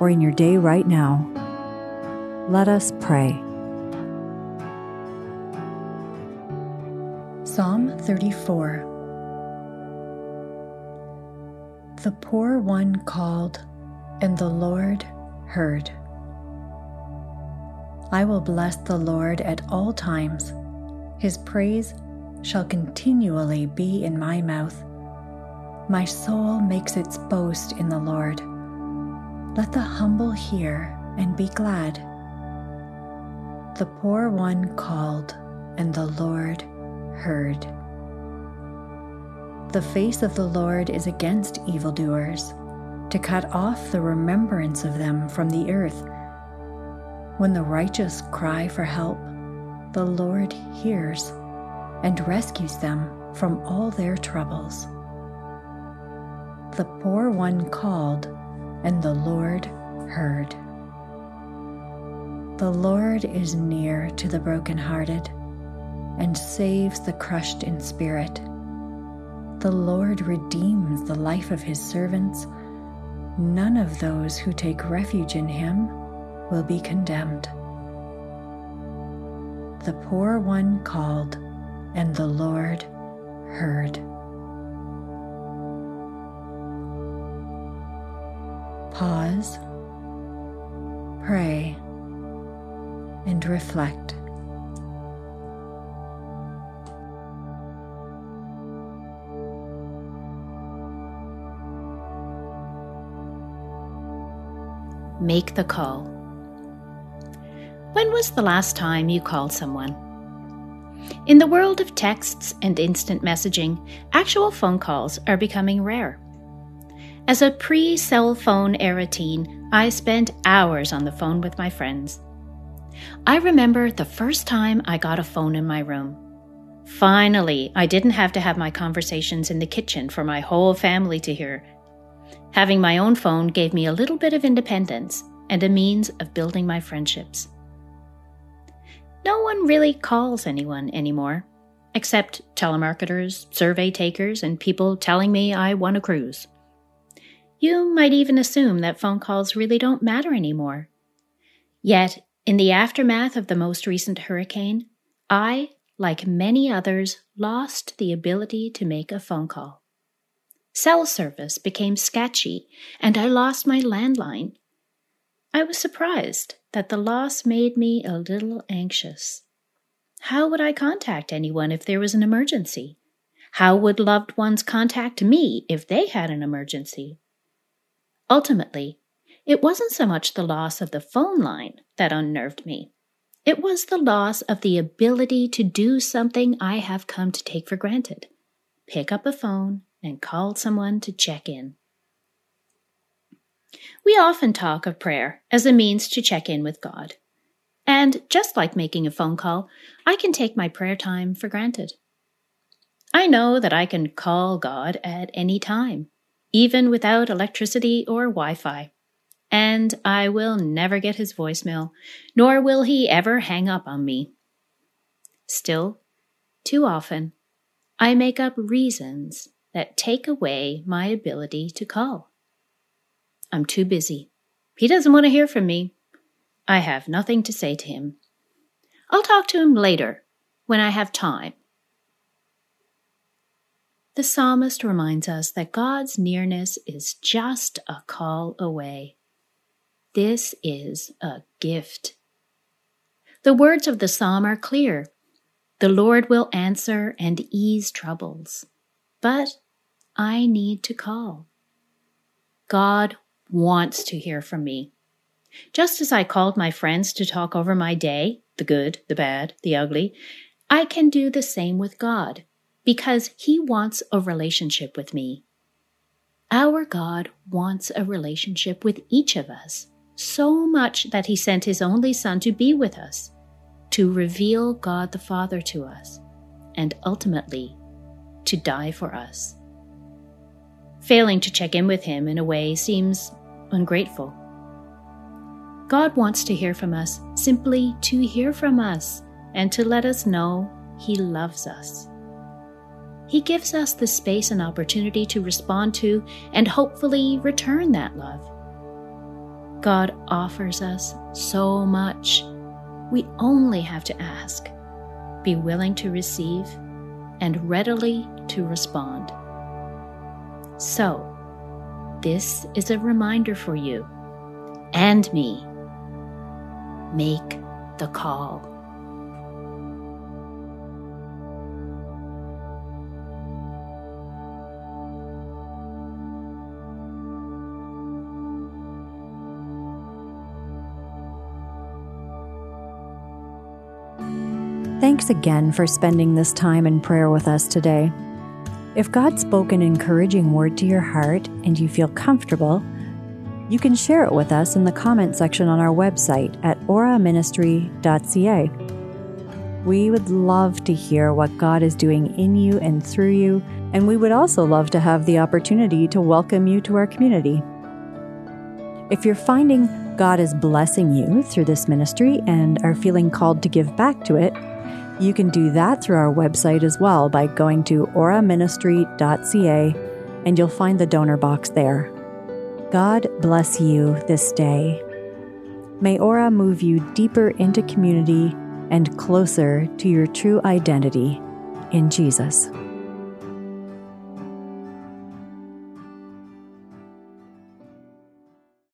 or in your day right now, let us pray. Psalm 34 The poor one called, and the Lord heard. I will bless the Lord at all times. His praise shall continually be in my mouth. My soul makes its boast in the Lord. Let the humble hear and be glad. The poor one called, and the Lord heard. The face of the Lord is against evildoers, to cut off the remembrance of them from the earth. When the righteous cry for help, the Lord hears and rescues them from all their troubles. The poor one called, and the Lord heard. The Lord is near to the brokenhearted and saves the crushed in spirit. The Lord redeems the life of his servants. None of those who take refuge in him will be condemned. The poor one called, and the Lord heard. Pause, pray, and reflect. Make the call. When was the last time you called someone? In the world of texts and instant messaging, actual phone calls are becoming rare. As a pre cell phone era teen, I spent hours on the phone with my friends. I remember the first time I got a phone in my room. Finally, I didn't have to have my conversations in the kitchen for my whole family to hear. Having my own phone gave me a little bit of independence and a means of building my friendships. No one really calls anyone anymore, except telemarketers, survey takers, and people telling me I won a cruise. You might even assume that phone calls really don't matter anymore. Yet, in the aftermath of the most recent hurricane, I, like many others, lost the ability to make a phone call. Cell service became sketchy, and I lost my landline. I was surprised that the loss made me a little anxious. How would I contact anyone if there was an emergency? How would loved ones contact me if they had an emergency? Ultimately, it wasn't so much the loss of the phone line that unnerved me. It was the loss of the ability to do something I have come to take for granted pick up a phone and call someone to check in. We often talk of prayer as a means to check in with God. And just like making a phone call, I can take my prayer time for granted. I know that I can call God at any time, even without electricity or Wi Fi. And I will never get his voicemail, nor will he ever hang up on me. Still, too often, I make up reasons that take away my ability to call. I'm too busy. He doesn't want to hear from me. I have nothing to say to him. I'll talk to him later, when I have time. The psalmist reminds us that God's nearness is just a call away. This is a gift. The words of the psalm are clear The Lord will answer and ease troubles. But I need to call. God wants to hear from me. Just as I called my friends to talk over my day, the good, the bad, the ugly, I can do the same with God because He wants a relationship with me. Our God wants a relationship with each of us so much that He sent His only Son to be with us, to reveal God the Father to us, and ultimately to die for us. Failing to check in with Him in a way seems ungrateful. God wants to hear from us simply to hear from us and to let us know He loves us. He gives us the space and opportunity to respond to and hopefully return that love. God offers us so much. We only have to ask, be willing to receive, and readily to respond. So, this is a reminder for you and me. Make the call. Thanks again for spending this time in prayer with us today. If God spoke an encouraging word to your heart and you feel comfortable, you can share it with us in the comment section on our website at oraministry.ca. We would love to hear what God is doing in you and through you, and we would also love to have the opportunity to welcome you to our community. If you're finding God is blessing you through this ministry and are feeling called to give back to it, you can do that through our website as well by going to oraministry.ca and you'll find the donor box there. God bless you this day. May Ora move you deeper into community and closer to your true identity in Jesus.